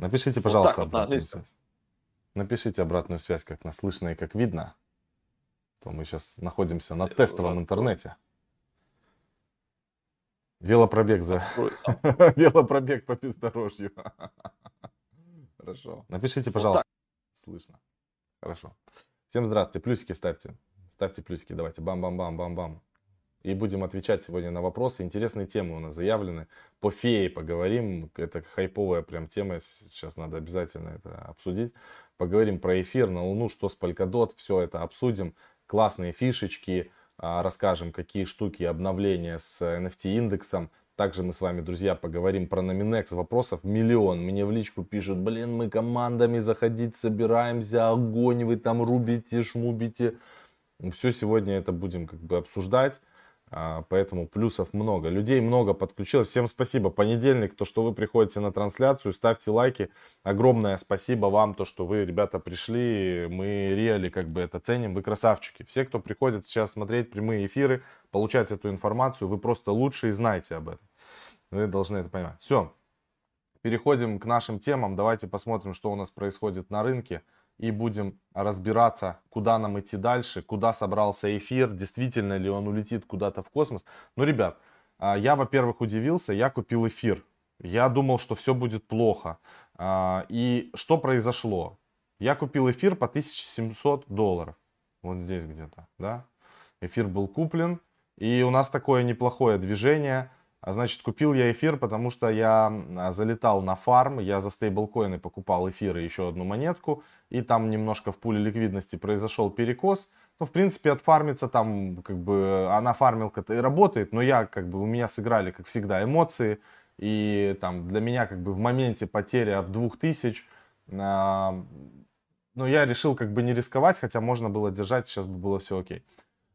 Напишите, пожалуйста, вот обратную связь. Напишите обратную связь, как нас слышно и как видно. То мы сейчас находимся на тестовом интернете. Велопробег за... Велопробег по бездорожью. Хорошо. Напишите, пожалуйста. Слышно. Хорошо. Всем здравствуйте. Плюсики ставьте. Ставьте плюсики. Давайте. Бам-бам-бам-бам-бам. И будем отвечать сегодня на вопросы. Интересные темы у нас заявлены. По фее поговорим. Это хайповая прям тема. Сейчас надо обязательно это обсудить. Поговорим про эфир на Луну, что с Polkadot. Все это обсудим. Классные фишечки. А, расскажем, какие штуки обновления с NFT индексом. Также мы с вами, друзья, поговорим про Nominex. Вопросов миллион. Мне в личку пишут, блин, мы командами заходить собираемся, огонь вы там рубите, шмубите. Все сегодня это будем как бы обсуждать. А, поэтому плюсов много. Людей много подключилось. Всем спасибо. Понедельник, то, что вы приходите на трансляцию, ставьте лайки. Огромное спасибо вам, то, что вы, ребята, пришли. Мы реали как бы это ценим. Вы красавчики. Все, кто приходит сейчас смотреть прямые эфиры, получать эту информацию, вы просто лучше и знаете об этом. Вы должны это понимать. Все. Переходим к нашим темам. Давайте посмотрим, что у нас происходит на рынке и будем разбираться, куда нам идти дальше, куда собрался эфир, действительно ли он улетит куда-то в космос. Ну, ребят, а, я, во-первых, удивился, я купил эфир. Я думал, что все будет плохо. А, и что произошло? Я купил эфир по 1700 долларов. Вот здесь где-то, да? Эфир был куплен. И у нас такое неплохое движение. А значит, купил я эфир, потому что я залетал на фарм, я за стейблкоины покупал эфир и еще одну монетку, и там немножко в пуле ликвидности произошел перекос. Ну, в принципе, отфармиться там, как бы, она фармилка-то и работает, но я, как бы, у меня сыграли, как всегда, эмоции, и там для меня, как бы, в моменте потеря в 2000, э, ну, я решил, как бы, не рисковать, хотя можно было держать, сейчас бы было все окей.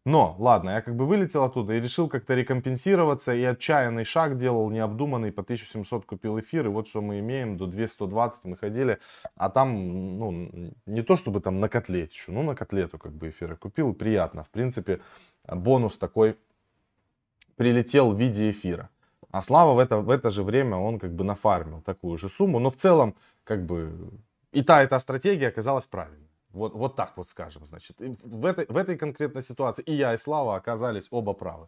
Но, ладно, я как бы вылетел оттуда и решил как-то рекомпенсироваться, и отчаянный шаг делал, необдуманный, по 1700 купил эфир, и вот что мы имеем, до 220 мы ходили, а там, ну, не то чтобы там на котлетищу, ну, на котлету как бы эфиры купил, приятно, в принципе, бонус такой прилетел в виде эфира. А Слава в это, в это же время, он как бы нафармил такую же сумму, но в целом, как бы, и та, и та стратегия оказалась правильной. Вот, вот так вот скажем, значит. В, этой, в этой конкретной ситуации и я, и Слава оказались оба правы.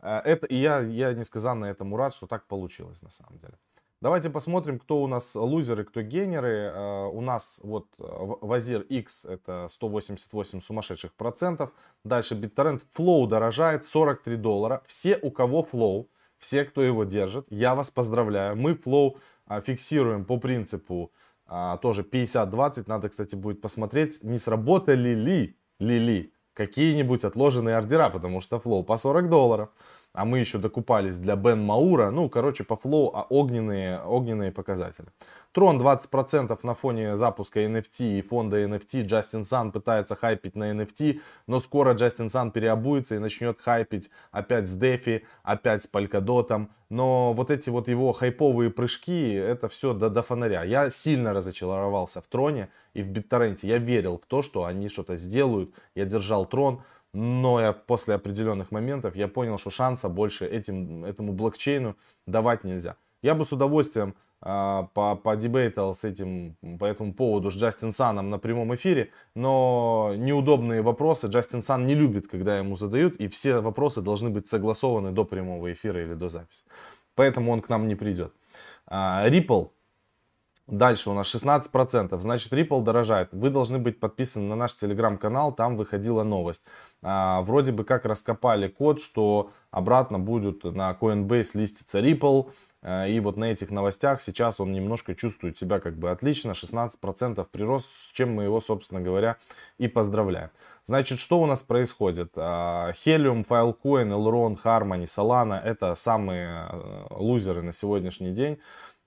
Э, это, и я, я несказанно этому рад, что так получилось на самом деле. Давайте посмотрим, кто у нас лузеры, кто генеры. Uh, у нас вот Вазир X это 188 сумасшедших процентов. Дальше BitTorrent. Flow дорожает 43 доллара. Все, у кого Flow, все, кто его держит, я вас поздравляю. Мы Flow фиксируем по принципу а, тоже 50-20. Надо, кстати, будет посмотреть, не сработали ли, ли, ли какие-нибудь отложенные ордера, потому что флоу по 40 долларов. А мы еще докупались для Бен Маура. Ну, короче, по флоу а огненные, огненные показатели. Трон 20% на фоне запуска NFT и фонда NFT. Джастин Сан пытается хайпить на NFT, но скоро Джастин Сан переобуется и начнет хайпить опять с DeFi, опять с Polkadot. Но вот эти вот его хайповые прыжки, это все до, до фонаря. Я сильно разочаровался в Троне и в BitTorrent. Я верил в то, что они что-то сделают. Я держал Трон, но я после определенных моментов я понял, что шанса больше этим, этому блокчейну давать нельзя. Я бы с удовольствием по, подебейтал с этим, по этому поводу с Джастин Саном на прямом эфире, но неудобные вопросы Джастин Сан не любит, когда ему задают, и все вопросы должны быть согласованы до прямого эфира или до записи. Поэтому он к нам не придет. А, Ripple Дальше у нас 16%, значит Ripple дорожает. Вы должны быть подписаны на наш телеграм-канал, там выходила новость. А, вроде бы как раскопали код, что обратно будут на Coinbase листиться Ripple. Э, и вот на этих новостях сейчас он немножко чувствует себя как бы отлично, 16% прирост, с чем мы его, собственно говоря, и поздравляем. Значит, что у нас происходит? А, Helium, Filecoin, Elrond, Harmony, Solana – это самые э, лузеры на сегодняшний день.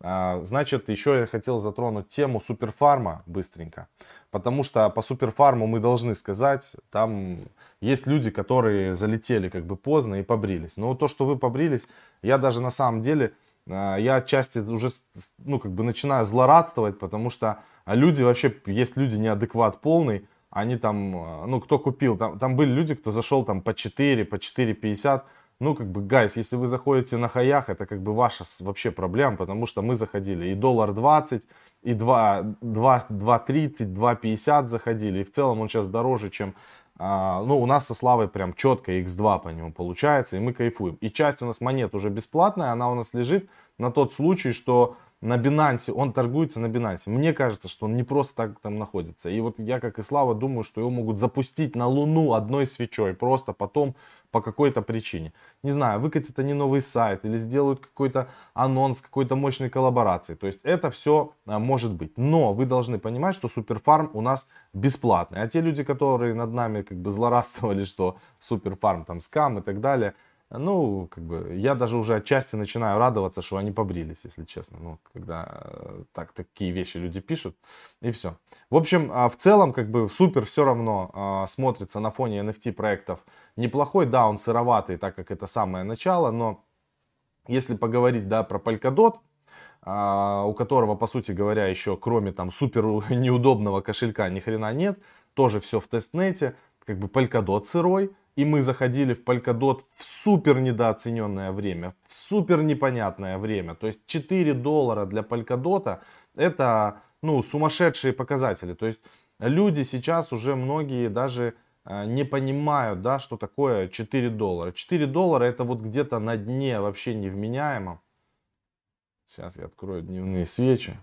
Значит, еще я хотел затронуть тему суперфарма быстренько, потому что по суперфарму мы должны сказать, там есть люди, которые залетели как бы поздно и побрились. Но то, что вы побрились, я даже на самом деле я отчасти уже, ну, как бы начинаю злорадствовать, потому что люди вообще, есть люди неадекват полный, они там, а, ну, кто купил, там, там были люди, кто зашел там по 4, по 4,50, ну, как бы, гайс, если вы заходите на хаях, это как бы ваша вообще проблема, потому что мы заходили и доллар 20, и 2, 2, 2.30, 2.50 заходили. И в целом он сейчас дороже, чем а, ну, у нас со Славой прям четко X2 по нему получается, и мы кайфуем. И часть у нас монет уже бесплатная, она у нас лежит на тот случай, что на Binance, он торгуется на Binance. Мне кажется, что он не просто так там находится. И вот я, как и Слава, думаю, что его могут запустить на Луну одной свечой, просто потом по какой-то причине. Не знаю, выкатят они новый сайт или сделают какой-то анонс какой-то мощной коллаборации. То есть это все а, может быть. Но вы должны понимать, что Суперфарм у нас бесплатный. А те люди, которые над нами как бы злорадствовали, что Суперфарм там скам и так далее – ну, как бы, я даже уже отчасти начинаю радоваться, что они побрились, если честно. Ну, когда э, так, такие вещи люди пишут, и все. В общем, а, в целом, как бы, супер все равно а, смотрится на фоне NFT проектов неплохой. Да, он сыроватый, так как это самое начало, но если поговорить, да, про Polkadot, а, у которого, по сути говоря, еще кроме там супер неудобного кошелька ни хрена нет, тоже все в тестнете, как бы Polkadot сырой, и мы заходили в Polkadot в супер недооцененное время, в супер непонятное время. То есть 4 доллара для Polkadot это ну, сумасшедшие показатели. То есть люди сейчас уже многие даже э, не понимают, да, что такое 4 доллара. 4 доллара это вот где-то на дне вообще невменяемо. Сейчас я открою дневные свечи.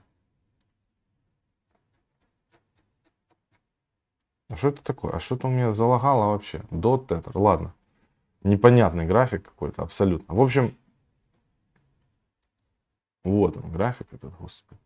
А что это такое? А что-то у меня залагало вообще. Dot Tether. Ладно. Непонятный график какой-то абсолютно. В общем, вот он, график этот, господи.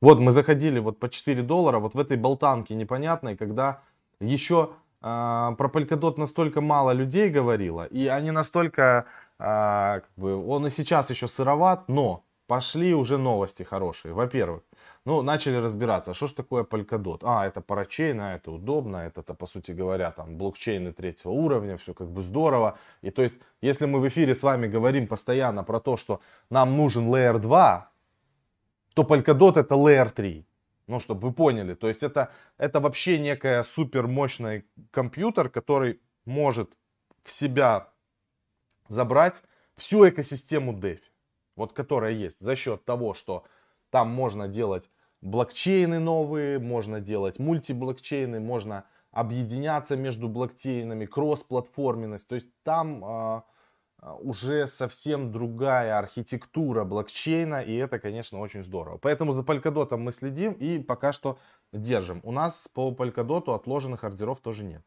Вот мы заходили вот по 4 доллара, вот в этой болтанке непонятной, когда еще э, про Polkadot настолько мало людей говорило, и они настолько, э, как бы, он и сейчас еще сыроват, но пошли уже новости хорошие. Во-первых, ну, начали разбираться, что ж такое Polkadot. А, это парачейн, а это удобно, это, это, по сути говоря, там, блокчейны третьего уровня, все как бы здорово. И то есть, если мы в эфире с вами говорим постоянно про то, что нам нужен Layer 2, то Polkadot это Layer 3. Ну, чтобы вы поняли. То есть, это, это вообще некая супер мощный компьютер, который может в себя забрать всю экосистему DeFi вот которая есть, за счет того, что там можно делать блокчейны новые, можно делать мультиблокчейны, можно объединяться между блокчейнами, кросс-платформенность. То есть там э, уже совсем другая архитектура блокчейна, и это, конечно, очень здорово. Поэтому за Polkadot мы следим и пока что держим. У нас по Polkadot отложенных ордеров тоже нет.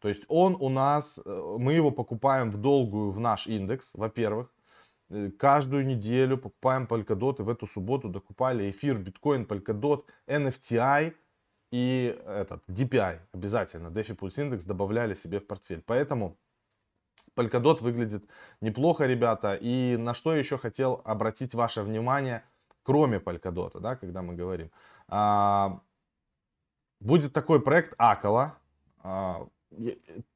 То есть он у нас, э, мы его покупаем в долгую в наш индекс, во-первых. Э, каждую неделю покупаем Polkadot. И в эту субботу докупали эфир, биткоин, Polkadot, NFTI и этот DPI. Обязательно DeFi Pulse Index добавляли себе в портфель. Поэтому Polkadot выглядит неплохо, ребята. И на что еще хотел обратить ваше внимание, кроме Polkadot, да, когда мы говорим. А, будет такой проект Акала. А,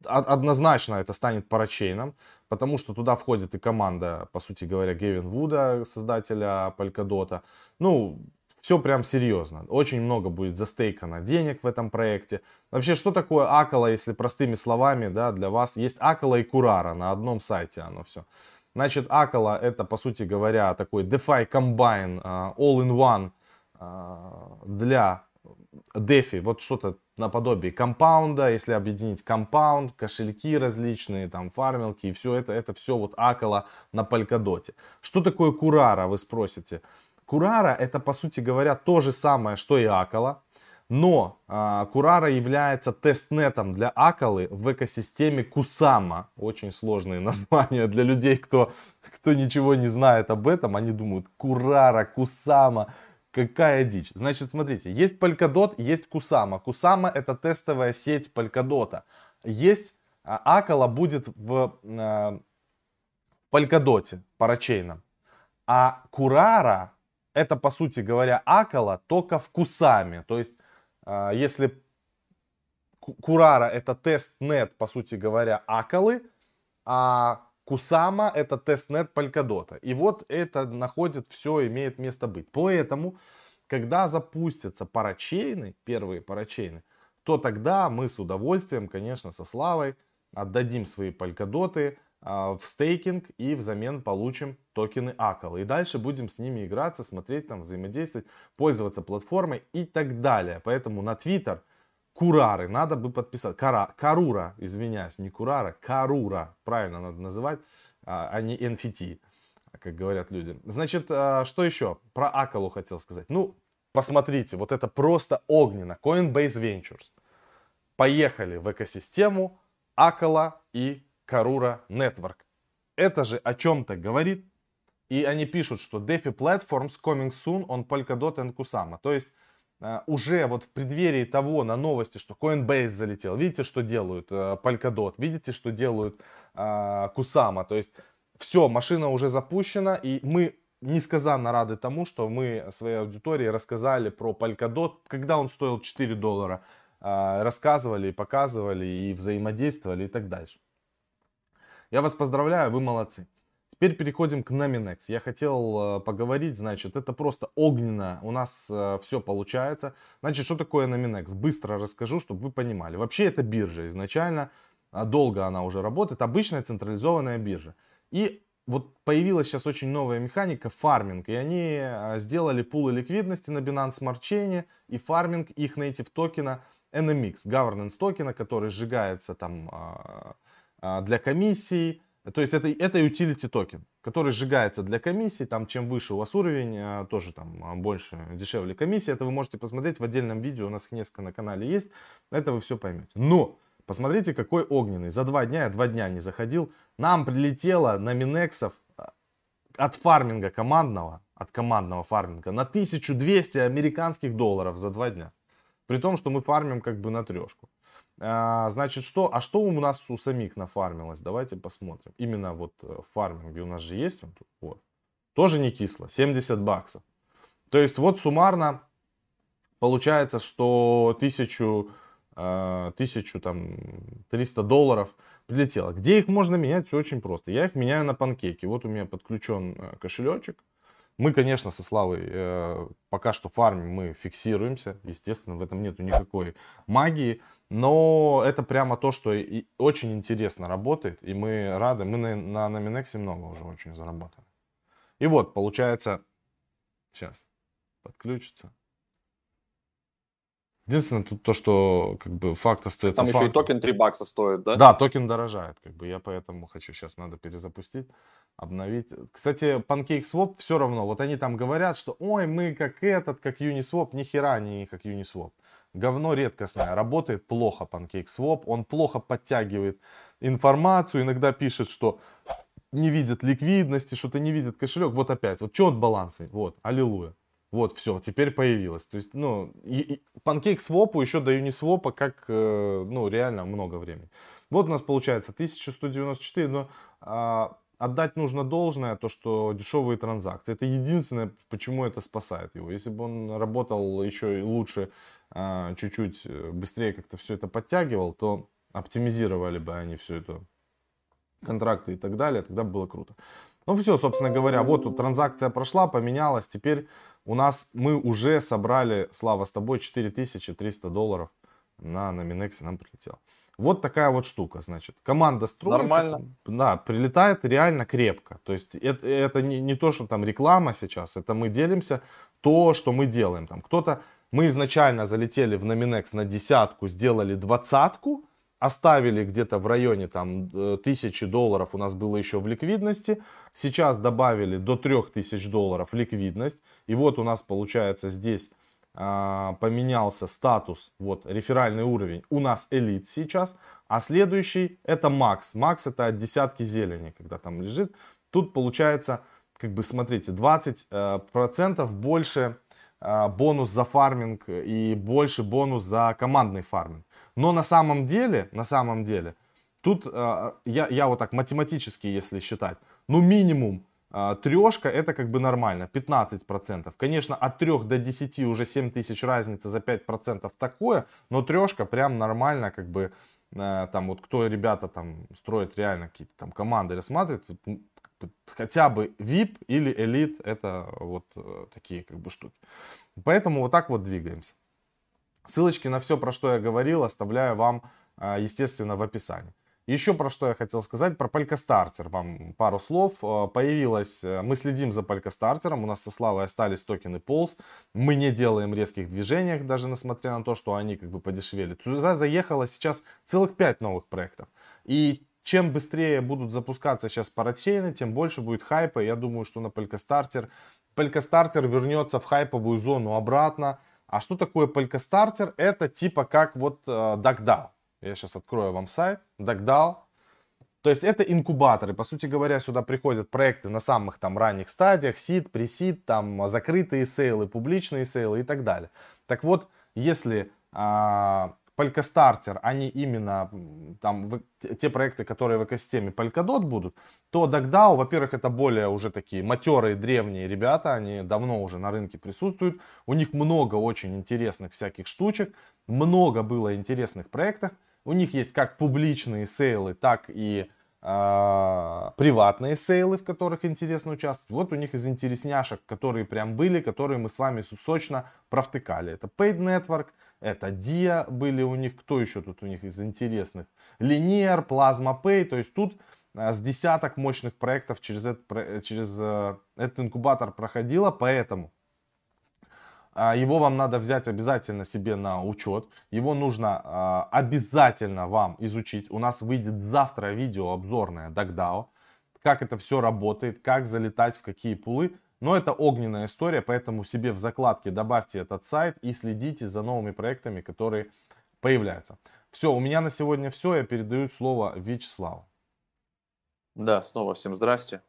однозначно это станет парачейном, потому что туда входит и команда, по сути говоря, Гевин Вуда, создателя Polkadot. Ну, все прям серьезно. Очень много будет застейкано денег в этом проекте. Вообще, что такое Акала, если простыми словами, да, для вас? Есть Акала и Курара на одном сайте оно все. Значит, Акала это, по сути говоря, такой DeFi uh, all-in-one uh, для DeFi. Вот что-то наподобие компаунда, если объединить компаунд, кошельки различные, там фармилки и все это, это все вот акала на Polkadot. Что такое Курара, вы спросите? Курара это, по сути говоря, то же самое, что и акала, но а, Курара является тестнетом для Акалы в экосистеме Кусама. Очень сложные названия для людей, кто, кто ничего не знает об этом. Они думают, Курара, Кусама. Какая дичь. Значит, смотрите, есть Polkadot, есть Kusama. Kusama это тестовая сеть Polkadot. Есть Акала будет в э, Polkadot, парачейном. А Курара это, по сути говоря, Акала только в Кусаме. То есть, э, если Курара это тест-нет, по сути говоря, Акалы, а Кусама это testnet Polkadot. И вот это находит все, имеет место быть. Поэтому, когда запустятся парачейны, первые парачейны, то тогда мы с удовольствием, конечно, со Славой отдадим свои полкадоты в стейкинг и взамен получим токены Acala. И дальше будем с ними играться, смотреть там, взаимодействовать, пользоваться платформой и так далее. Поэтому на Twitter Курары надо бы подписать. Кара, Карура, извиняюсь, не Курара, Карура, правильно надо называть, а, а не NFT, как говорят люди. Значит, а, что еще? Про Акалу хотел сказать. Ну, посмотрите, вот это просто огненно. Coinbase Ventures. Поехали в экосистему Акала и Карура Network. Это же о чем-то говорит. И они пишут, что DeFi Platforms coming soon on Polkadot and Kusama. То есть уже вот в преддверии того на новости, что Coinbase залетел. Видите, что делают э, Polkadot, видите, что делают э, Kusama. То есть все, машина уже запущена, и мы несказанно рады тому, что мы своей аудитории рассказали про Polkadot, когда он стоил 4 доллара, рассказывали, показывали и взаимодействовали и так дальше. Я вас поздравляю, вы молодцы. Теперь переходим к Nominex. Я хотел э, поговорить, значит, это просто огненно. У нас э, все получается. Значит, что такое Nominex? Быстро расскажу, чтобы вы понимали. Вообще это биржа изначально. А, долго она уже работает. Обычная централизованная биржа. И вот появилась сейчас очень новая механика фарминг, и они э, сделали пулы ликвидности на Binance Smart Chain и фарминг их native токена NMX, governance токена, который сжигается там а, а, для комиссий. То есть это, это utility токен, который сжигается для комиссии. Там чем выше у вас уровень, а, тоже там а, больше, дешевле комиссия. Это вы можете посмотреть в отдельном видео. У нас их несколько на канале есть. Это вы все поймете. Но посмотрите, какой огненный. За два дня, я два дня не заходил. Нам прилетело на Минексов от фарминга командного, от командного фарминга на 1200 американских долларов за два дня. При том, что мы фармим как бы на трешку. А, значит, что? А что у нас у самих нафармилось? Давайте посмотрим. Именно вот в э, фарминге у нас же есть он тут. Вот. Тоже не кисло. 70 баксов. То есть вот суммарно получается, что тысячу, э, тысячу там 300 долларов прилетело. Где их можно менять? Все очень просто. Я их меняю на панкейки. Вот у меня подключен э, кошелечек. Мы, конечно, со Славой э, пока что фармим, мы фиксируемся. Естественно, в этом нету никакой магии. Но это прямо то, что и очень интересно работает. И мы рады. Мы на, на, на Минексе много уже очень заработали. И вот, получается, сейчас подключится. Единственное, тут то, что как бы факт остается Там фактом. еще и токен 3 бакса стоит, да? Да, токен дорожает, как бы я поэтому хочу сейчас надо перезапустить, обновить. Кстати, PancakeSwap все равно, вот они там говорят, что ой, мы как этот, как Uniswap, ни хера не как Uniswap. Говно редкостное, работает плохо PancakeSwap, он плохо подтягивает информацию, иногда пишет, что не видит ликвидности, что-то не видит кошелек. Вот опять, вот что от баланса, вот, аллилуйя. Вот, все, теперь появилось. То есть, ну, панкейк свопу еще до Uniswap как, э, ну, реально много времени. Вот у нас получается 1194, но а, отдать нужно должное, то, что дешевые транзакции. Это единственное, почему это спасает его. Если бы он работал еще и лучше, чуть-чуть э, быстрее как-то все это подтягивал, то оптимизировали бы они все это, контракты и так далее, тогда было круто. Ну все, собственно говоря, вот тут транзакция прошла, поменялась. Теперь у нас мы уже собрали, Слава, с тобой 4300 долларов на, на Минексе нам прилетело. Вот такая вот штука, значит. Команда строится. Нормально. Да, прилетает реально крепко. То есть это, это не, не то, что там реклама сейчас, это мы делимся то, что мы делаем. Там кто-то, мы изначально залетели в Номинекс на десятку, сделали двадцатку, оставили где-то в районе там э, тысячи долларов у нас было еще в ликвидности. Сейчас добавили до 3000 долларов ликвидность. И вот у нас получается здесь а, поменялся статус, вот реферальный уровень. У нас элит сейчас, а следующий это макс. Макс это от десятки зелени, когда там лежит. Тут получается, как бы смотрите, 20% э, больше бонус за фарминг и больше бонус за командный фарминг. Но на самом деле, на самом деле, тут э, я, я вот так математически, если считать, ну минимум э, трешка это как бы нормально, 15%. Конечно, от 3 до 10 уже 7 тысяч разница за 5% такое, но трешка прям нормально как бы там вот кто ребята там строят реально какие-то там команды рассматривают, хотя бы VIP или элит, это вот э, такие как бы штуки. Поэтому вот так вот двигаемся. Ссылочки на все, про что я говорил, оставляю вам, а, естественно, в описании. Еще про что я хотел сказать, про Polkastarter вам пару слов. Э, появилась, э, мы следим за Polkastarter, у нас со Славой остались токены Pulse, мы не делаем резких движений, даже несмотря на то, что они как бы подешевели. Туда заехало сейчас целых 5 новых проектов. И чем быстрее будут запускаться сейчас парачейны, тем больше будет хайпа. Я думаю, что на Polkastarter, Polkastarter вернется в хайповую зону обратно. А что такое Polkastarter? Это типа как вот э. Я сейчас открою вам сайт. DuckDAO. То есть это инкубаторы. По сути говоря, сюда приходят проекты на самых там ранних стадиях. Сид, пресид, там закрытые сейлы, публичные сейлы и так далее. Так вот, если а, Polkastarter, они именно там в, те проекты, которые в экосистеме Polkadot будут, то DuckDAO, во-первых, это более уже такие матерые, древние ребята, они давно уже на рынке присутствуют, у них много очень интересных всяких штучек, много было интересных проектов, у них есть как публичные сейлы, так и э, приватные сейлы, в которых интересно участвовать. Вот у них из интересняшек, которые прям были, которые мы с вами сочно провтыкали. Это Paid Network, это Dia были у них, кто еще тут у них из интересных? Linear, Plasma Pay, то есть тут э, с десяток мощных проектов через этот, через э, этот инкубатор проходило, поэтому а, его вам надо взять обязательно себе на учет. Его нужно а, обязательно вам изучить. У нас выйдет завтра видео обзорное DuckDAO. Как это все работает, как залетать в какие пулы. Но это огненная история, поэтому себе в закладке добавьте этот сайт и следите за новыми проектами, которые появляются. Все, у меня на сегодня все. Я передаю слово Вячеславу. Да, снова всем здрасте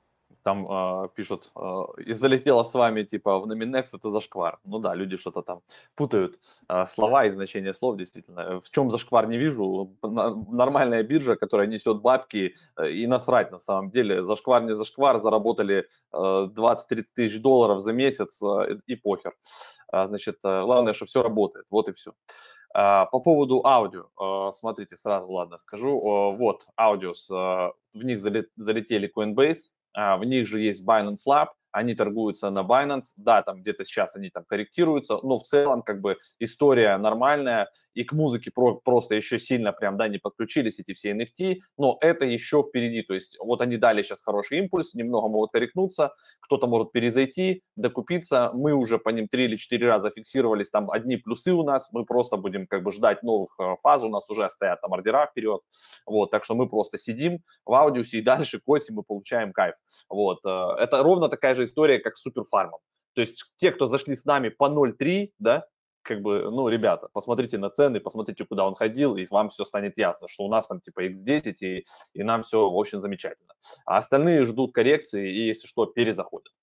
там э, пишут, э, и залетело с вами, типа, в Nominex это зашквар. Ну да, люди что-то там путают э, слова и значение слов, действительно. В чем зашквар не вижу. Нормальная биржа, которая несет бабки, э, и насрать на самом деле. Зашквар не зашквар, заработали э, 20-30 тысяч долларов за месяц, э, и похер. Э, значит, э, главное, что все работает, вот и все. По поводу аудио, смотрите, сразу, ладно, скажу. Вот, аудиос, в них залетели Coinbase, в них же есть Binance Lab, они торгуются на Binance, да, там где-то сейчас они там корректируются, но в целом как бы история нормальная, и к музыке про, просто еще сильно прям, да, не подключились эти все NFT, но это еще впереди, то есть вот они дали сейчас хороший импульс, немного могут корректнуться, кто-то может перезайти, докупиться, мы уже по ним три или четыре раза фиксировались, там одни плюсы у нас, мы просто будем как бы ждать новых э, фаз, у нас уже стоят там ордера вперед, вот, так что мы просто сидим в аудиусе и дальше косим и получаем кайф, вот, э, это ровно такая же история, как с суперфармом. То есть те, кто зашли с нами по 0.3, да, как бы, ну, ребята, посмотрите на цены, посмотрите, куда он ходил, и вам все станет ясно, что у нас там типа X10, и, и нам все, общем, замечательно. А остальные ждут коррекции и, если что, перезаходят.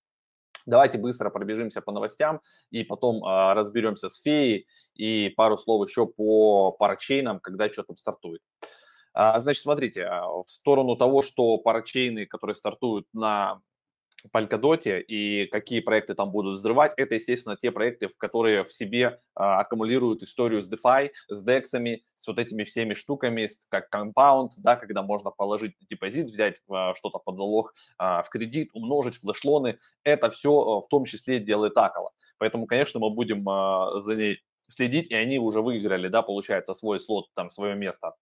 Давайте быстро пробежимся по новостям и потом а, разберемся с феей и пару слов еще по парачейнам, когда что там стартует. А, значит, смотрите, а, в сторону того, что парачейны, которые стартуют на Polkadot и какие проекты там будут взрывать, это, естественно, те проекты, в которые в себе а, аккумулируют историю с DeFi, с DEX, с вот этими всеми штуками, как Compound, да, когда можно положить депозит, взять а, что-то под залог а, в кредит, умножить флешлоны. Это все а, в том числе делает Акала. Поэтому, конечно, мы будем а, за ней следить, и они уже выиграли, да, получается, свой слот, там, свое место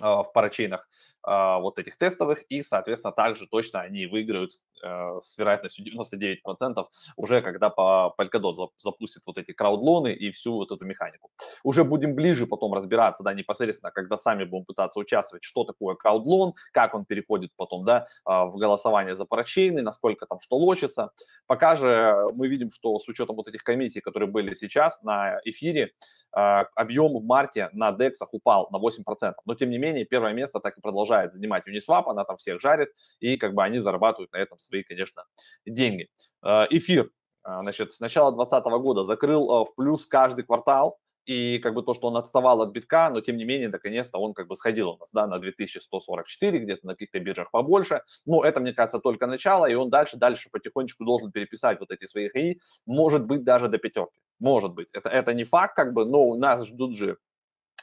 а, в парачейнах вот этих тестовых, и, соответственно, также точно они выиграют э, с вероятностью 99% уже когда по Polkadot запустит вот эти краудлоны и всю вот эту механику. Уже будем ближе потом разбираться, да, непосредственно, когда сами будем пытаться участвовать, что такое краудлон, как он переходит потом, да, а, в голосование за парачейны, насколько там что лочится. Пока же мы видим, что с учетом вот этих комиссий, которые были сейчас на эфире, объем в марте на DEX упал на 8%, но тем не менее первое место так и продолжает продолжает занимать Uniswap, она там всех жарит, и как бы они зарабатывают на этом свои, конечно, деньги. Э, эфир, э, значит, с начала 2020 года закрыл э, в плюс каждый квартал, и как бы то, что он отставал от битка, но тем не менее, наконец-то он как бы сходил у нас, да, на 2144, где-то на каких-то биржах побольше, но это, мне кажется, только начало, и он дальше, дальше потихонечку должен переписать вот эти свои хаи, может быть, даже до пятерки, может быть, это, это не факт, как бы, но нас ждут же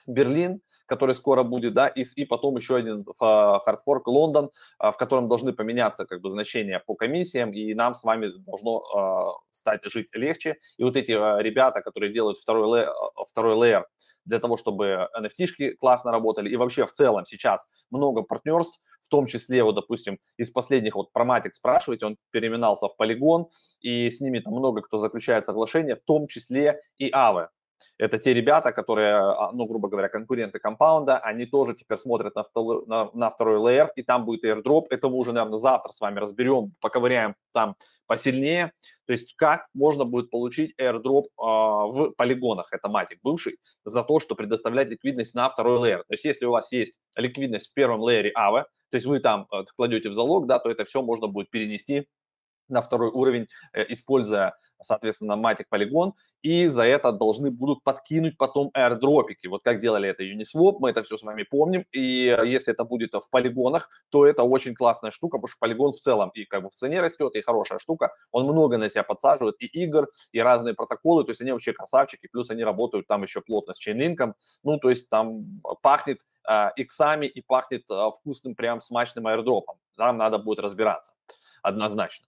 Берлин, который скоро будет, да, и, и потом еще один хардфорк Лондон, в котором должны поменяться как бы значения по комиссиям, и нам с вами должно э, стать жить легче. И вот эти ребята, которые делают второй, второй лейер для того, чтобы NFT-шки классно работали, и вообще в целом сейчас много партнерств, в том числе, вот, допустим, из последних, вот про Matic спрашиваете, он переименовался в Polygon, и с ними там много кто заключает соглашения, в том числе и Aave. Это те ребята, которые, а, ну, грубо говоря, конкуренты компаунда, они тоже теперь смотрят на, второй, на, на второй лейер, и там будет airdrop. Это мы уже, наверное, завтра с вами разберем, поковыряем там посильнее. То есть как можно будет получить airdrop э, в полигонах, это матик бывший, за то, что предоставлять ликвидность на второй лейер. То есть если у вас есть ликвидность в первом лейере AVE, то есть вы там э, кладете в залог, да, то это все можно будет перенести на второй уровень, э, используя, соответственно, Matic Polygon, и за это должны будут подкинуть потом airdropики. Вот как делали это Uniswap, мы это все с вами помним, и э, если это будет в полигонах, то это очень классная штука, потому что полигон в целом и как бы в цене растет, и хорошая штука, он много на себя подсаживает, и игр, и разные протоколы, то есть они вообще красавчики, плюс они работают там еще плотно с чейнлинком, ну, то есть там пахнет э, иксами и пахнет э, вкусным прям смачным airdropом, там надо будет разбираться однозначно.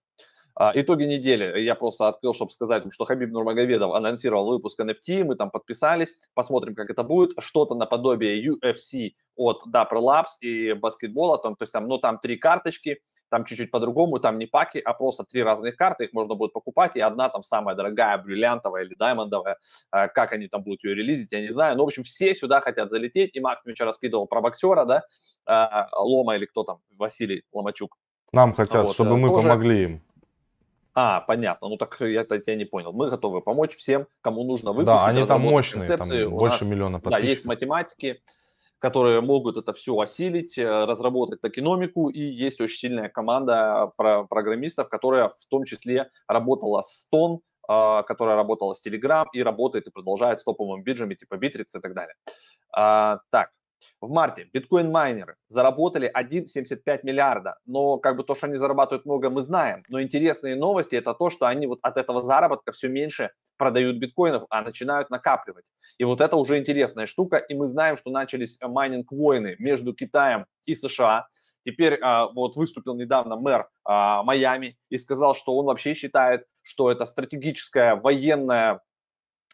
А, итоги недели. Я просто открыл, чтобы сказать, что Хабиб Нурмагомедов анонсировал выпуск NFT, мы там подписались, посмотрим, как это будет. Что-то наподобие UFC от Dapper Labs и баскетбола, там, то есть там, ну, там три карточки, там чуть-чуть по-другому, там не паки, а просто три разных карты, их можно будет покупать, и одна там самая дорогая, бриллиантовая или даймондовая, а, как они там будут ее релизить, я не знаю, но, в общем, все сюда хотят залететь, и Макс мне вчера раскидывал про боксера, да, а, Лома или кто там, Василий Ломачук. Нам хотят, вот, чтобы э, мы тоже... помогли им. А, понятно. Ну так я, я не понял. Мы готовы помочь всем, кому нужно выпустить. Да, они там мощные, там больше нас, миллиона подписчиков. Да, есть математики, которые могут это все осилить, э, разработать токеномику, и есть очень сильная команда программистов, которая в том числе работала с Тон, а, которая работала с Telegram и работает и продолжает с топовыми биржами типа Bittrex и так далее. А, так, в марте биткоин-майнеры заработали 1,75 миллиарда, но как бы то, что они зарабатывают много, мы знаем. Но интересные новости это то, что они вот от этого заработка все меньше продают биткоинов, а начинают накапливать. И вот это уже интересная штука, и мы знаем, что начались майнинг-войны между Китаем и США. Теперь а, вот выступил недавно мэр а, Майами и сказал, что он вообще считает, что это стратегическая военная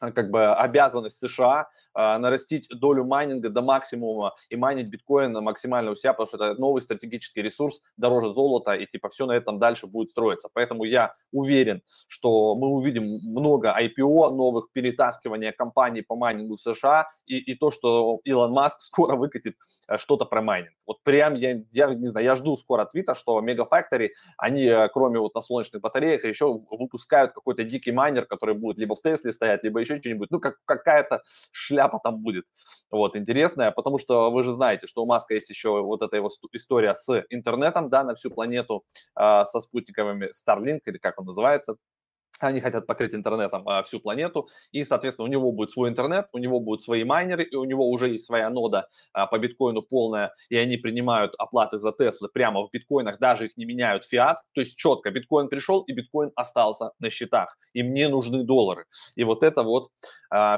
как бы обязанность США э, нарастить долю майнинга до максимума и майнить биткоин максимально у себя, потому что это новый стратегический ресурс, дороже золота, и типа все на этом дальше будет строиться. Поэтому я уверен, что мы увидим много IPO, новых перетаскивания компаний по майнингу в США, и, и то, что Илон Маск скоро выкатит э, что-то про майнинг. Вот прям я, я не знаю, я жду скоро твита, что Mega они э, кроме вот на солнечных батареях еще выпускают какой-то дикий майнер, который будет либо в Тесле стоять, либо еще что-нибудь, ну, как, какая-то шляпа там будет, вот, интересная, потому что вы же знаете, что у Маска есть еще вот эта его история с интернетом, да, на всю планету, э, со спутниковыми Starlink, или как он называется, они хотят покрыть интернетом а, всю планету, и, соответственно, у него будет свой интернет, у него будут свои майнеры, и у него уже есть своя нода а, по биткоину полная, и они принимают оплаты за Теслы прямо в биткоинах, даже их не меняют фиат, то есть четко биткоин пришел, и биткоин остался на счетах, и мне нужны доллары. И вот это вот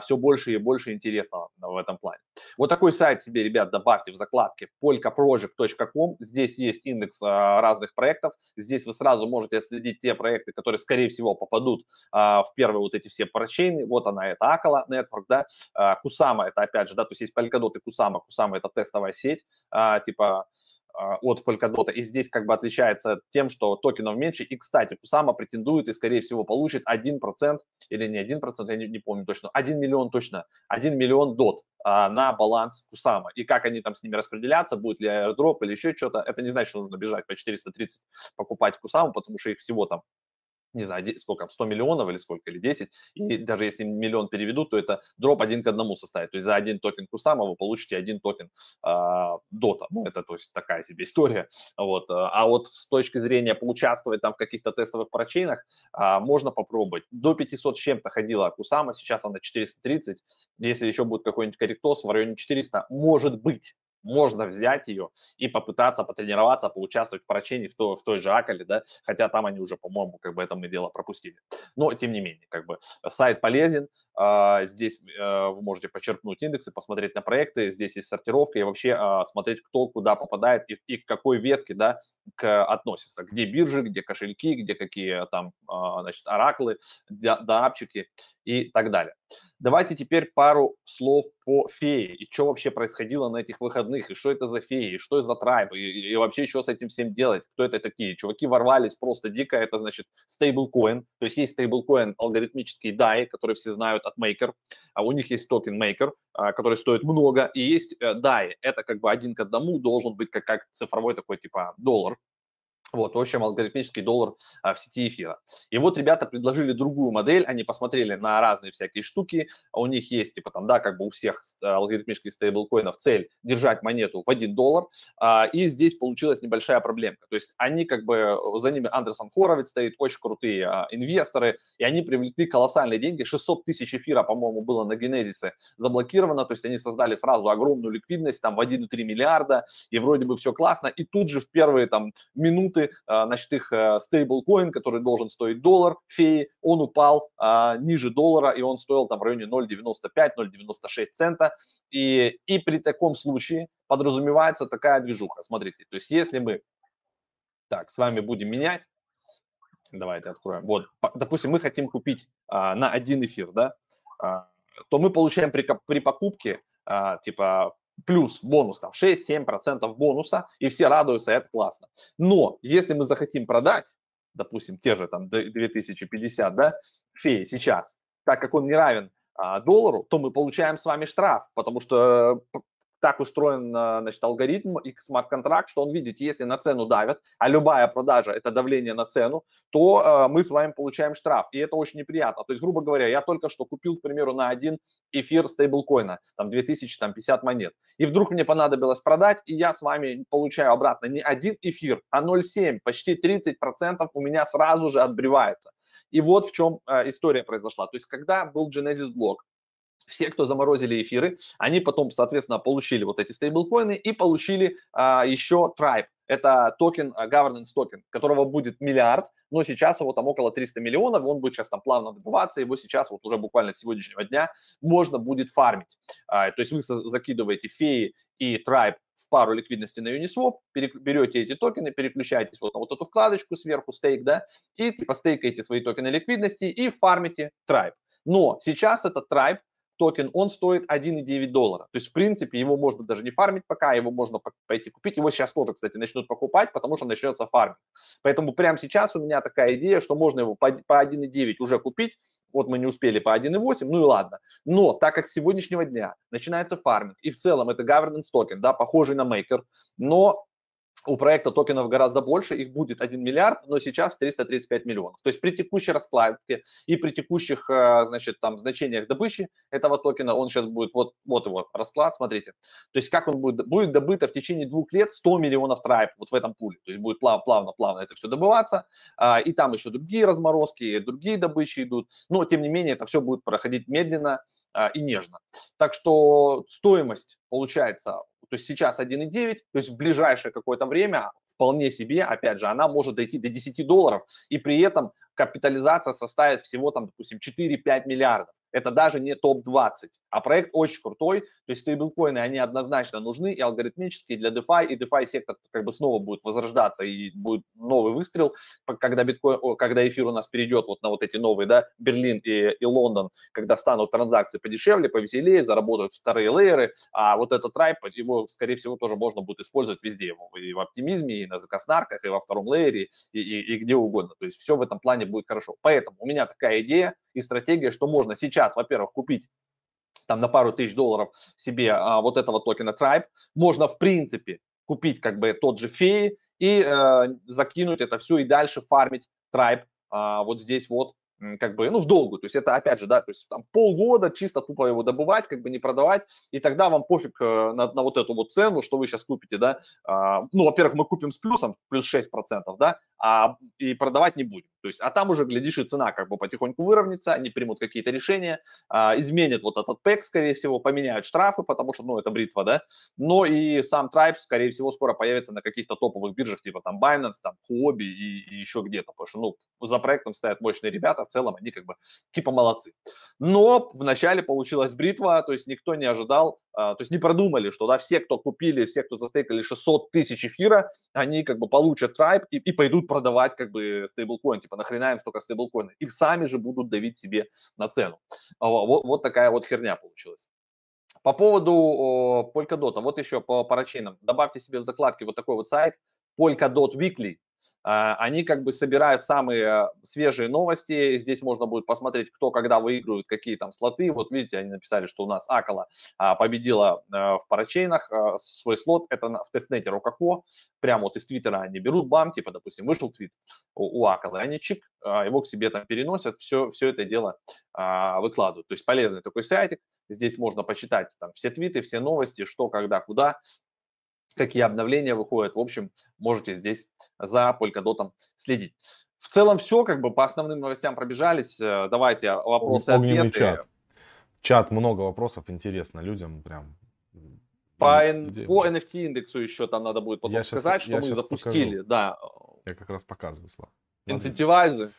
все больше и больше интересного в этом плане. Вот такой сайт себе, ребят, добавьте в закладке polkaproject.com, здесь есть индекс а, разных проектов, здесь вы сразу можете отследить те проекты, которые, скорее всего, попадут а, в первые вот эти все парачейны. Вот она, это Акала Network, да. А, Кусама, это опять же, да, то есть есть Polkadot и Кусама. Кусама это тестовая сеть, а, типа а, от Polkadot. И здесь как бы отличается тем, что токенов меньше. И, кстати, Кусама претендует и, скорее всего, получит 1% или не 1%, я не, не помню точно, 1 миллион точно, 1 миллион DOT а, на баланс Кусама. И как они там с ними распределяться, будет ли airdrop или еще что-то, это не значит, что нужно бежать по 430 покупать Кусаму, потому что их всего там не знаю, сколько, 100 миллионов или сколько, или 10, и даже если миллион переведут, то это drop один к одному составит. То есть за один токен Кусама вы получите один токен а, Дота. Ну, это то есть такая себе история. Вот. А, а вот с точки зрения поучаствовать там в каких-то тестовых парачейнах, а, можно попробовать. До 500 с чем-то ходила Кусама, сейчас она 430. Если еще будет какой-нибудь корректоз в районе 400, может быть, можно взять ее и попытаться потренироваться, поучаствовать в поручении в, то, в той же Акале, да, хотя там они уже, по-моему, как бы это мы дело пропустили. Но, тем не менее, как бы сайт полезен, здесь э, вы можете почерпнуть индексы, посмотреть на проекты, здесь есть сортировка и вообще а, смотреть, кто куда попадает и, и к какой ветке, да, к, относится, где биржи, где кошельки, где какие там, а, значит, ораклы, дапчики и так далее. Давайте теперь пару слов по фее. И что вообще происходило на этих выходных, и что это за феи, и что это за трайб, и, и вообще что с этим всем делать, кто это такие. Чуваки ворвались просто дико, это значит стейблкоин, то есть есть стейблкоин алгоритмический DAI, который все знают от Maker, а у них есть токен Maker, а, который стоит много, и есть DAI, э, это как бы один к одному должен быть как, как цифровой такой типа доллар, вот, в общем, алгоритмический доллар а, в сети эфира. И вот ребята предложили другую модель, они посмотрели на разные всякие штуки, у них есть, типа там, да, как бы у всех алгоритмических стейблкоинов цель держать монету в 1 доллар, а, и здесь получилась небольшая проблемка. То есть они как бы, за ними Андерсон Хоровиц стоит, очень крутые а, инвесторы, и они привлекли колоссальные деньги, 600 тысяч эфира, по-моему, было на Генезисе заблокировано, то есть они создали сразу огромную ликвидность, там в 1,3 миллиарда, и вроде бы все классно, и тут же в первые там минуты валюты, а, значит, их э, стейблкоин, который должен стоить доллар, феи, он упал а, ниже доллара, и он стоил там в районе 0,95-0,96 цента. И, и при таком случае подразумевается такая движуха. Смотрите, то есть если мы так, с вами будем менять, давайте откроем. Вот, допустим, мы хотим купить а, на один эфир, да, а, то мы получаем при, при покупке а, типа плюс бонус там 6-7% бонуса, и все радуются, это классно. Но если мы захотим продать, допустим, те же там 2050, да, феи сейчас, так как он не равен а, доллару, то мы получаем с вами штраф, потому что так устроен э, значит, алгоритм и смарт-контракт, что он видит, если на цену давят, а любая продажа – это давление на цену, то э, мы с вами получаем штраф. И это очень неприятно. То есть, грубо говоря, я только что купил, к примеру, на один эфир стейблкоина, там 2050 монет. И вдруг мне понадобилось продать, и я с вами получаю обратно не один эфир, а 0,7, почти 30% у меня сразу же отбревается. И вот в чем э, история произошла. То есть, когда был Genesis block, все, кто заморозили эфиры, они потом, соответственно, получили вот эти стейблкоины и получили а, еще Tribe. Это токен, а, governance токен, которого будет миллиард, но сейчас его там около 300 миллионов, он будет сейчас там плавно добываться, его сейчас вот уже буквально с сегодняшнего дня можно будет фармить. А, то есть вы закидываете FEI и Tribe в пару ликвидности на Uniswap, берете эти токены, переключаетесь вот на вот эту вкладочку сверху, stake, да, и типа стейкаете свои токены ликвидности и фармите Tribe. Но сейчас этот Tribe токен, он стоит 1,9 доллара. То есть, в принципе, его можно даже не фармить пока, его можно пойти купить. Его сейчас тоже, кстати, начнут покупать, потому что начнется фарминг. Поэтому прямо сейчас у меня такая идея, что можно его по 1,9 уже купить. Вот мы не успели по 1,8, ну и ладно. Но так как с сегодняшнего дня начинается фарминг, и в целом это governance токен, да, похожий на Maker, но у проекта токенов гораздо больше, их будет 1 миллиард, но сейчас 335 миллионов. То есть при текущей раскладке и при текущих, э, значит, там, значениях добычи этого токена, он сейчас будет, вот, вот его расклад, смотрите. То есть как он будет, будет добыто в течение двух лет 100 миллионов трайп вот в этом пуле. То есть будет плавно, плавно это все добываться, а, и там еще другие разморозки, и другие добычи идут, но тем не менее это все будет проходить медленно а, и нежно. Так что стоимость получается то есть сейчас 1,9, то есть в ближайшее какое-то время вполне себе, опять же, она может дойти до 10 долларов, и при этом капитализация составит всего, там, допустим, 4-5 миллиардов это даже не топ-20, а проект очень крутой, то есть стейблкоины, они однозначно нужны и алгоритмические для DeFi, и DeFi сектор как бы снова будет возрождаться, и будет новый выстрел, когда, биткоин, когда эфир у нас перейдет вот на вот эти новые, да, Берлин и, и Лондон, когда станут транзакции подешевле, повеселее, заработают вторые лейеры, а вот этот трайп, его, скорее всего, тоже можно будет использовать везде, и в оптимизме, и на закоснарках, и во втором лейере, и, и, и где угодно, то есть все в этом плане будет хорошо. Поэтому у меня такая идея и стратегия, что можно сейчас во-первых, купить там на пару тысяч долларов себе а, вот этого токена Tribe, можно в принципе купить как бы тот же феи и э, закинуть это все и дальше фармить Tribe а, вот здесь вот как бы, ну, в долгу, то есть это, опять же, да, то есть там полгода чисто тупо его добывать, как бы не продавать, и тогда вам пофиг э, на, на вот эту вот цену, что вы сейчас купите, да, а, ну, во-первых, мы купим с плюсом, плюс 6%, да, а, и продавать не будем. То есть, а там уже, глядишь, и цена как бы потихоньку выровняется, они примут какие-то решения, а, изменят вот этот пэк, скорее всего, поменяют штрафы, потому что, ну, это бритва, да, но и сам Tribe, скорее всего, скоро появится на каких-то топовых биржах, типа там Binance, там Huobi и, и еще где-то, потому что, ну, за проектом стоят мощные ребята, в целом они как бы типа молодцы. Но вначале получилась бритва, то есть никто не ожидал, то есть не продумали, что, да, все, кто купили, все, кто застейкали 600 тысяч эфира, они как бы получат Tribe и, и пойдут продавать как бы стейблкоин, типа нахрена им столько стейблкоина, и сами же будут давить себе на цену. Вот, вот такая вот херня получилась. По поводу Polkadot, вот еще по парачейнам. Добавьте себе в закладки вот такой вот сайт Polkadot Weekly. А, они как бы собирают самые свежие новости. Здесь можно будет посмотреть, кто когда выигрывает, какие там слоты. Вот видите, они написали, что у нас Акала а, победила в парачейнах свой слот. Это в тестнете Рококо. Прямо вот из Твиттера они берут бам, типа, допустим, вышел твит у, у Акала, они чик, а, его к себе там переносят, все, все это дело выкладывают. То есть полезный такой сайтик. Здесь можно почитать там все твиты, все новости, что, когда, куда какие обновления выходят. В общем, можете здесь за Polkadot следить. В целом все, как бы по основным новостям пробежались. Э, давайте вопросы, Огненный ответы. чат. Чат, много вопросов, интересно людям прям. По, по NFT индексу еще там надо будет потом я сказать, сейчас, что мы запустили. Покажу. Да. Я как раз показываю, Слава. Инцентивайзы.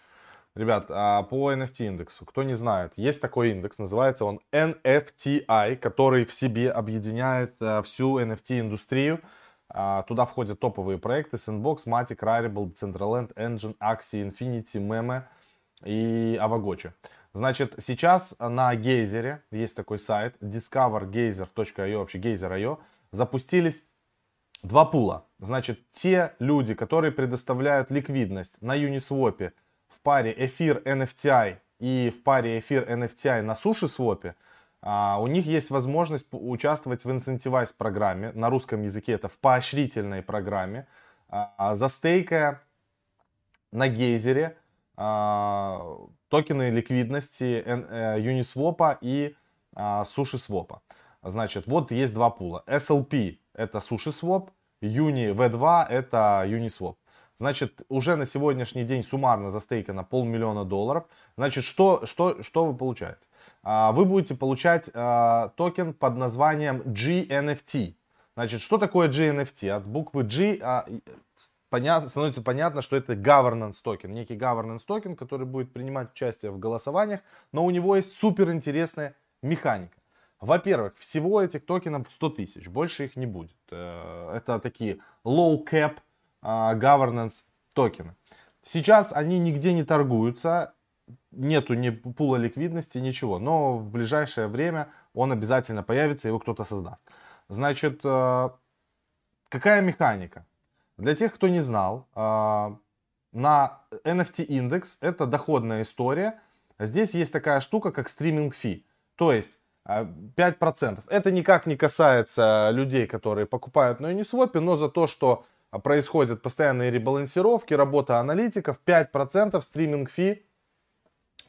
Ребят, а по NFT индексу, кто не знает, есть такой индекс, называется он NFTI, который в себе объединяет э, всю NFT-индустрию. А, туда входят топовые проекты Sandbox, Matic, Rarible, Decentraland, Engine, Axie, Infinity, Meme и Avagotchi. Значит, сейчас на Гейзере, есть такой сайт, discovergazer.io, вообще Geyser.io, запустились два пула. Значит, те люди, которые предоставляют ликвидность на Uniswap, в паре эфир NFTI и в паре эфир NFTI на суши свопе, у них есть возможность участвовать в Incentivize программе, на русском языке это в поощрительной программе, а, застейкая на гейзере а, токены ликвидности э, Uniswap и свопа. Значит, вот есть два пула. SLP это Swap, Uni V2 это Uniswap. Значит, уже на сегодняшний день суммарно застейкано полмиллиона долларов. Значит, что, что, что вы получаете? А, вы будете получать а, токен под названием GNFT. Значит, что такое GNFT? От буквы G а, понятно, становится понятно, что это governance токен, некий governance токен, который будет принимать участие в голосованиях, но у него есть супер интересная механика. Во-первых, всего этих токенов 100 тысяч, больше их не будет. Э, это такие low cap governance токены. Сейчас они нигде не торгуются, нету ни пула ликвидности, ничего. Но в ближайшее время он обязательно появится, его кто-то создаст. Значит, э, какая механика? Для тех, кто не знал, э, на NFT индекс это доходная история. Здесь есть такая штука, как стриминг фи. То есть 5%. Э, это никак не касается людей, которые покупают на Uniswap, но за то, что а происходят постоянные ребалансировки, работа аналитиков, 5% стриминг фи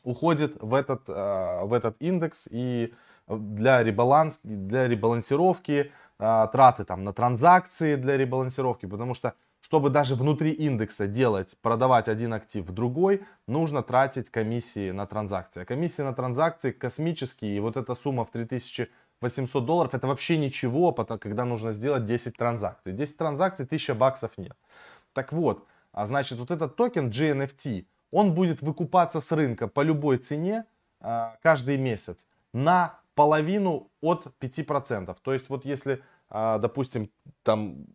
уходит в этот, э, в этот индекс. И для, ребаланс, для ребалансировки, э, траты там на транзакции для ребалансировки, потому что чтобы даже внутри индекса делать, продавать один актив в другой, нужно тратить комиссии на транзакции. А комиссии на транзакции космические, и вот эта сумма в 3000 800 долларов это вообще ничего, когда нужно сделать 10 транзакций. 10 транзакций 1000 баксов нет. Так вот, а значит вот этот токен GNFT, он будет выкупаться с рынка по любой цене а, каждый месяц на половину от 5%. То есть вот если, а, допустим, там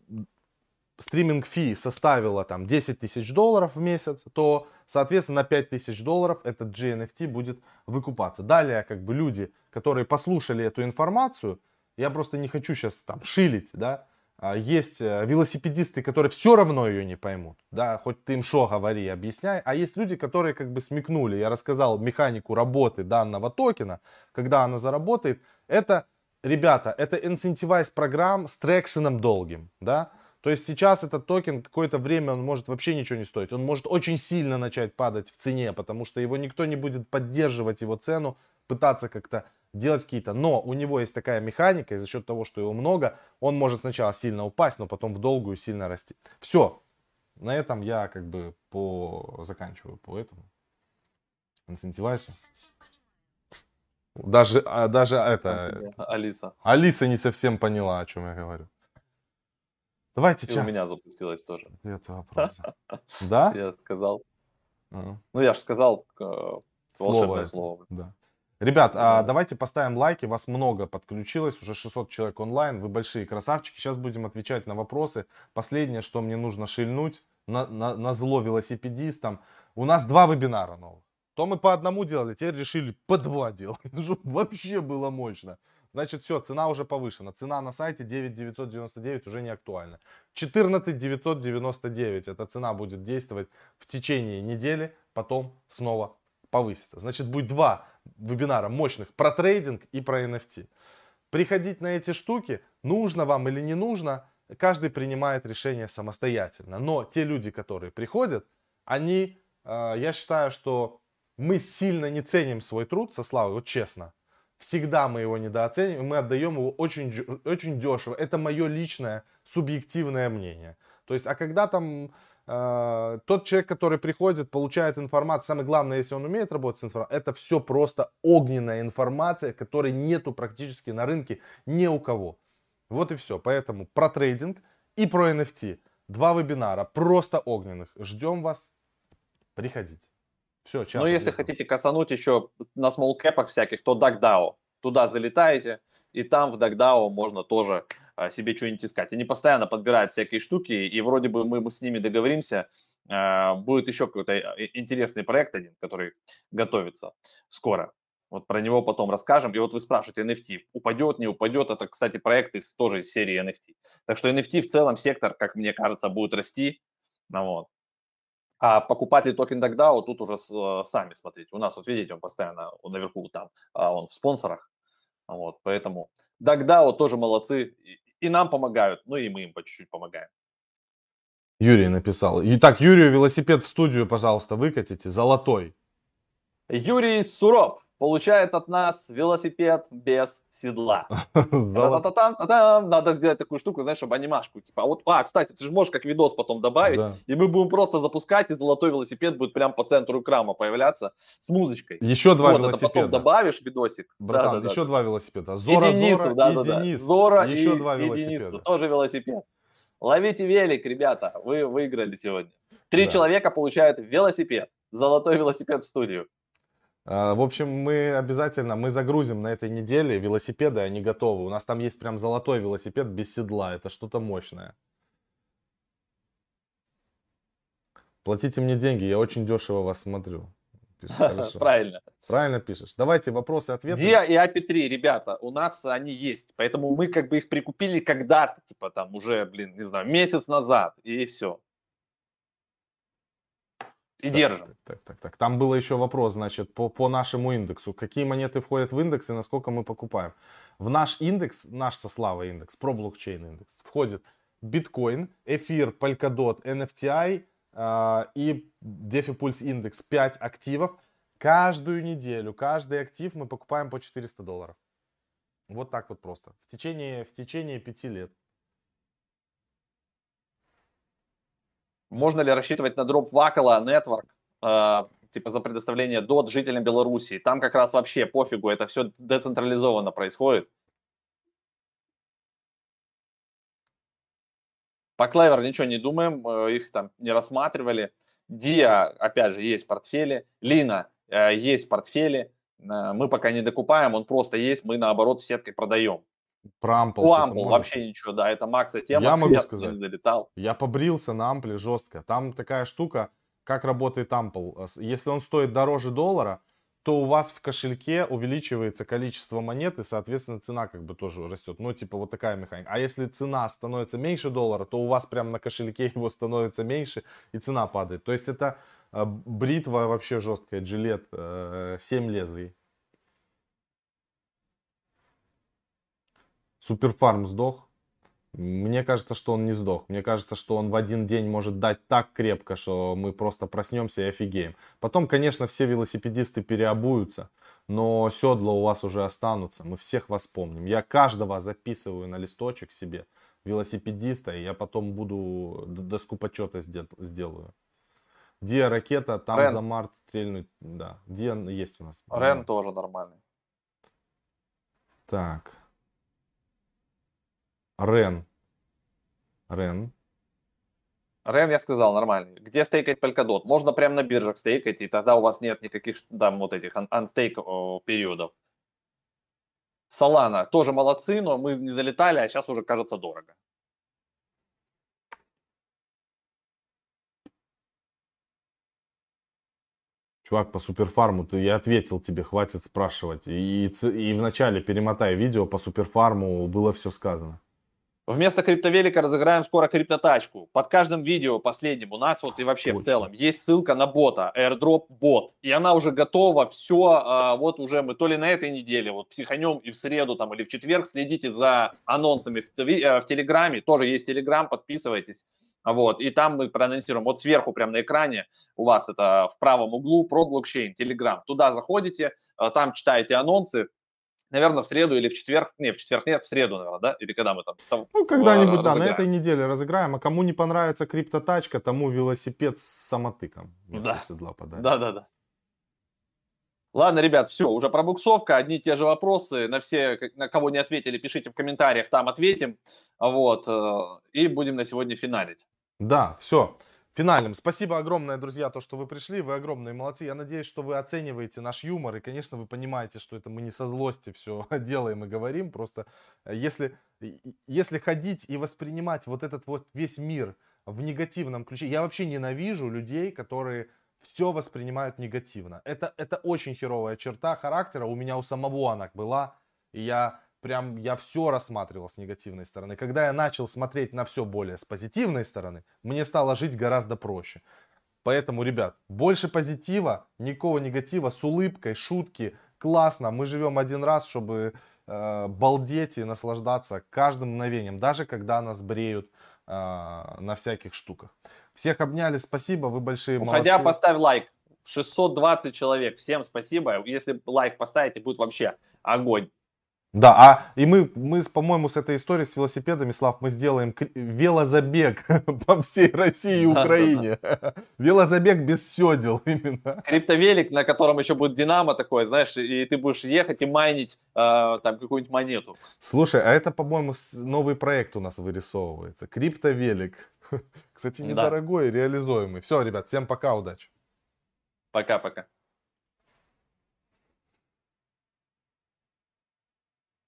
стриминг фи составила там 10 тысяч долларов в месяц, то, соответственно, на 5 тысяч долларов этот GNFT будет выкупаться. Далее, как бы люди, которые послушали эту информацию, я просто не хочу сейчас там шилить, да, а, есть э, велосипедисты, которые все равно ее не поймут, да, хоть ты им что говори, объясняй, а есть люди, которые как бы смекнули, я рассказал механику работы данного токена, когда она заработает, это, ребята, это инцентивайз программ с трекшеном долгим, да, то есть сейчас этот токен какое-то время он может вообще ничего не стоить. Он может очень сильно начать падать в цене, потому что его никто не будет поддерживать его цену, пытаться как-то делать какие-то. Но у него есть такая механика, и за счет того, что его много, он может сначала сильно упасть, но потом в долгую сильно расти. Все. На этом я как бы по заканчиваю по этому. Инцентивайзу. Даже, а, даже это... Алиса. Алиса не совсем поняла, о чем я говорю. Давайте И у чат. меня запустилась тоже. Это вопрос. Да? Я сказал. А, Ну, я же сказал э, Слово волшебное слово. Да. Ребят, а Да. давайте поставим лайки. Вас много подключилось, уже 600 человек онлайн. Вы большие красавчики. Сейчас будем отвечать на вопросы. Последнее, что мне нужно шильнуть на, на, на зло велосипедистам. У нас два вебинара новых. То мы по одному делали, теперь решили по два делать. Чтобы вообще было мощно. Значит, все, цена уже повышена. Цена на сайте 9999 уже не актуальна. 14999 эта цена будет действовать в течение недели, потом снова повысится. Значит, будет два вебинара мощных про трейдинг и про NFT. Приходить на эти штуки, нужно вам или не нужно, каждый принимает решение самостоятельно. Но те люди, которые приходят, они, э, я считаю, что мы сильно не ценим свой труд со Славой, вот честно. Всегда мы его недооцениваем, мы отдаем его очень, очень дешево. Это мое личное субъективное мнение. То есть, а когда там э, тот человек, который приходит, получает информацию, самое главное, если он умеет работать с информацией, это все просто огненная информация, которой нету практически на рынке ни у кого. Вот и все. Поэтому про трейдинг и про NFT. Два вебинара, просто огненных. Ждем вас. Приходите. Все, чат. Ну, если хотите касануть еще на смолкэпах всяких, то DuckDAO. Туда залетаете, и там в DuckDAO можно тоже а, себе что-нибудь искать. Они постоянно подбирают всякие штуки, и вроде бы мы, с ними договоримся. а, будет еще какой-то э, интересный проект один, который готовится скоро. Вот про него потом расскажем. И вот вы спрашиваете, NFT упадет, не упадет. Это, кстати, проект из, тоже из серии NFT. Так что NFT в целом сектор, как мне кажется, будет расти. Ну, вот. А покупать ли токен DuckDAO, тут уже э, сами смотрите. У нас, вот видите, он постоянно он наверху вот там, а он в спонсорах. Вот, поэтому DuckDAO тоже молодцы. И, и нам помогают, ну и мы им по чуть-чуть помогаем. Юрий написал. Итак, Юрию велосипед в студию, пожалуйста, выкатите. Золотой. Юрий Суроп получает от нас велосипед без седла. Надо сделать такую штуку, знаешь, чтобы анимашку. Типа, а вот, а, кстати, ты же можешь как видос потом добавить, Да. и мы будем просто запускать, и золотой велосипед будет прям по центру экрана появляться с музычкой. Еще два вот это потом велосипеда. добавишь видосик. Братан, Да-да-да. еще два велосипеда. И Зора, Денису, Зора да, и да, да. Денис. Зора еще и, два и велосипеда. Денису, тоже велосипед. Ловите велик, ребята, вы выиграли сегодня. Три Да. человека получают велосипед. Золотой велосипед в студию. А, В общем, мы обязательно, мы загрузим на этой неделе велосипеды, они готовы. У нас там есть прям золотой велосипед без седла, это что-то мощное. Платите мне деньги, я очень дешево вас смотрю. Хорошо. Правильно. Правильно пишешь. Давайте вопросы, ответы. Диа и API3, ребята, у нас они есть. Поэтому мы как бы их прикупили когда-то, типа там уже, блин, не знаю, месяц назад, и все. И Так, держим. Так, так, так, так. Там был еще вопрос, значит, по, по нашему индексу. Какие монеты входят в индекс и насколько мы покупаем? В наш индекс, наш со Славой индекс, про блокчейн индекс, входит биткоин, эфир, Polkadot, NFTI а, и DeFi Pulse индекс 5 активов. Каждую неделю, каждый актив мы покупаем по 400 долларов. Вот так вот просто. В течение, в течение пяти лет. Можно ли рассчитывать на дроп Вакала Network, э, типа за предоставление DOT жителям Беларуси? Там как раз вообще пофигу, это все децентрализованно происходит. По Clever ничего не думаем, э, их там не рассматривали. Диа, опять же, есть портфели. Лина, э, есть портфели. Э, Мы пока не докупаем, он просто есть, мы наоборот сеткой продаем. Про У можете? вообще ничего, да, это Макса тема. Я могу туда сказать. залетал. Я побрился на ампле жестко. Там такая штука, как работает ампл. Если он стоит дороже доллара, то у вас в кошельке увеличивается количество монет, и, соответственно, цена как бы тоже растет. Ну, типа вот такая механика. А если цена становится меньше доллара, то у вас прям на кошельке его становится меньше, и цена падает. То есть это э, бритва вообще жесткая, джилет, 7 лезвий. Суперфарм сдох. Мне кажется, что он не сдох. Мне кажется, что он в один день может дать так крепко, что мы просто проснемся и офигеем. Потом, конечно, все велосипедисты переобуются, но седла у вас уже останутся. Мы всех вас помним. Я каждого записываю на листочек себе велосипедиста, и я потом буду доску почета сделаю. Диа ракета, там Рен. за март стрельнуть. Да, Диа есть у нас. Рен тоже нормальный. Так. Рен. Рен. Рен, я сказал, нормальный. Где стейкать Polkadot? Можно прямо на биржах стейкать, и тогда у вас нет никаких там вот этих анстейк периодов. Solana тоже молодцы, но мы не залетали, а сейчас уже кажется дорого. Чувак, по суперфарму, ты, я ответил тебе, хватит спрашивать. И, и, и вначале перемотай видео, по суперфарму было все сказано. Вместо криптовелика разыграем скоро криптотачку. Под каждым видео последним у нас вот и вообще Точно. в целом есть ссылка на бота, airdrop бот. И она уже готова, все, а, вот уже мы то ли на этой неделе, вот психанем и в среду там или в четверг следите за анонсами в, в Телеграме. Тоже есть Телеграм, подписывайтесь. Вот, и там мы проанонсируем, вот сверху прямо на экране у вас это в правом углу про блокчейн, Telegram. Туда заходите, э, там читаете анонсы, наверное, в среду или в четверг, не, в четверг нет, в среду, наверное, да, или когда мы там? там ну, когда-нибудь, да, на этой неделе разыграем, а кому не понравится криптотачка, тому велосипед с самотыком да. седла подарим. Да, да, да. Ладно, ребят, все, уже пробуксовка, одни и те же вопросы, на все, на кого не ответили, пишите в комментариях, там ответим, вот, э, и будем на сегодня финалить. Да, все. Финальным. Спасибо огромное, друзья, то, что вы пришли. Вы огромные молодцы. Я надеюсь, что вы оцениваете наш юмор. И, конечно, вы понимаете, что это мы не со злости все делаем и говорим. Просто э, если, если ходить и воспринимать вот этот вот весь мир в негативном ключе. Я вообще ненавижу людей, которые все воспринимают негативно. Это, это очень херовая черта характера. У меня у самого она была. И я прям я все рассматривал с негативной стороны. Когда я начал смотреть на все более с позитивной стороны, мне стало жить гораздо проще. Поэтому, ребят, больше позитива, никакого негатива, с улыбкой, шутки, классно. Мы живем один раз, чтобы э, балдеть и наслаждаться каждым мгновением, даже когда нас бреют э, на всяких штуках. Всех обняли, спасибо, вы большие Уходя, молодцы. поставь лайк. 620 человек, всем спасибо. Если лайк поставите, будет вообще огонь. Да, а и мы, мы по-моему, с этой историей с велосипедами, Слав, мы сделаем велозабег по всей России и Украине. Велозабег без седел именно. Криптовелик, на котором еще будет динамо такое, знаешь, и ты будешь ехать и майнить э, там какую-нибудь монету. Слушай, а это, по-моему, новый проект у нас вырисовывается. Криптовелик. Кстати, недорогой, реализуемый. Все, ребят, всем пока, удачи. Пока-пока.